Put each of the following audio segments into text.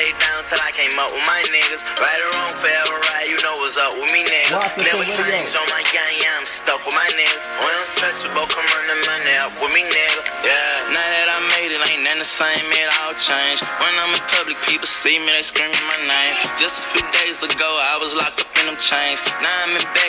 stayed down till I came up with my niggas. Right or wrong, forever right, you know what's up with me, nigga. Washington Never change on my gang, yeah, I'm stuck with my niggas. When I'm touchable, come run the money up with me, nigga. Yeah. Now that I made it, ain't nothing the same, it all changed. When I'm in public, people see me, they screaming my name. Just a few days ago, I was locked up in them chains. Now I'm in back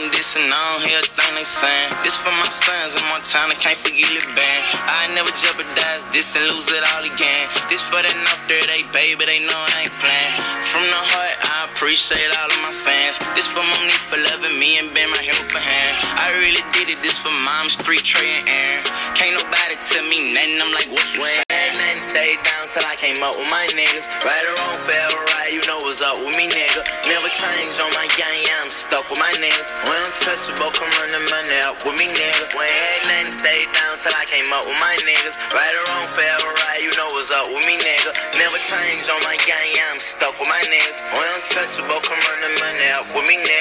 them dissing, I don't hear a thing they saying. This for my sons in Montana, can't forget the band. I never jeopardize this and lose it all again. This for that North they baby, they know I ain't playing. From the heart, I appreciate all of my fans. This for Monique for loving me and being my helping hand. I really did it, this for mom, street, Trey, and Aaron. Can't nobody tell me nothing, I'm like, what's when? Stayed down till I came up with my niggas. Right or wrong, forever right, you know what's up with me, nigga. Never change on my gang, yeah, I'm stuck with my niggas. When I'm touchable, come run the money up with me, nigga. When had nothing, stayed down till I came up with my niggas. Right or wrong, forever right, you know what's up with me, nigga. Never change on my gang, yeah, I'm stuck with my niggas. When I'm touchable, come run the money up with me, nigga.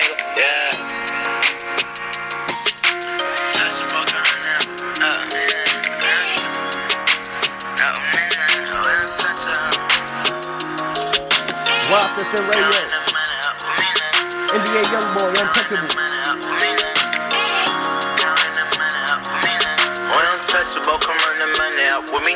Washington Radio. NBA Youngboy, Untouchable. When I'm touchable, come run the money up with me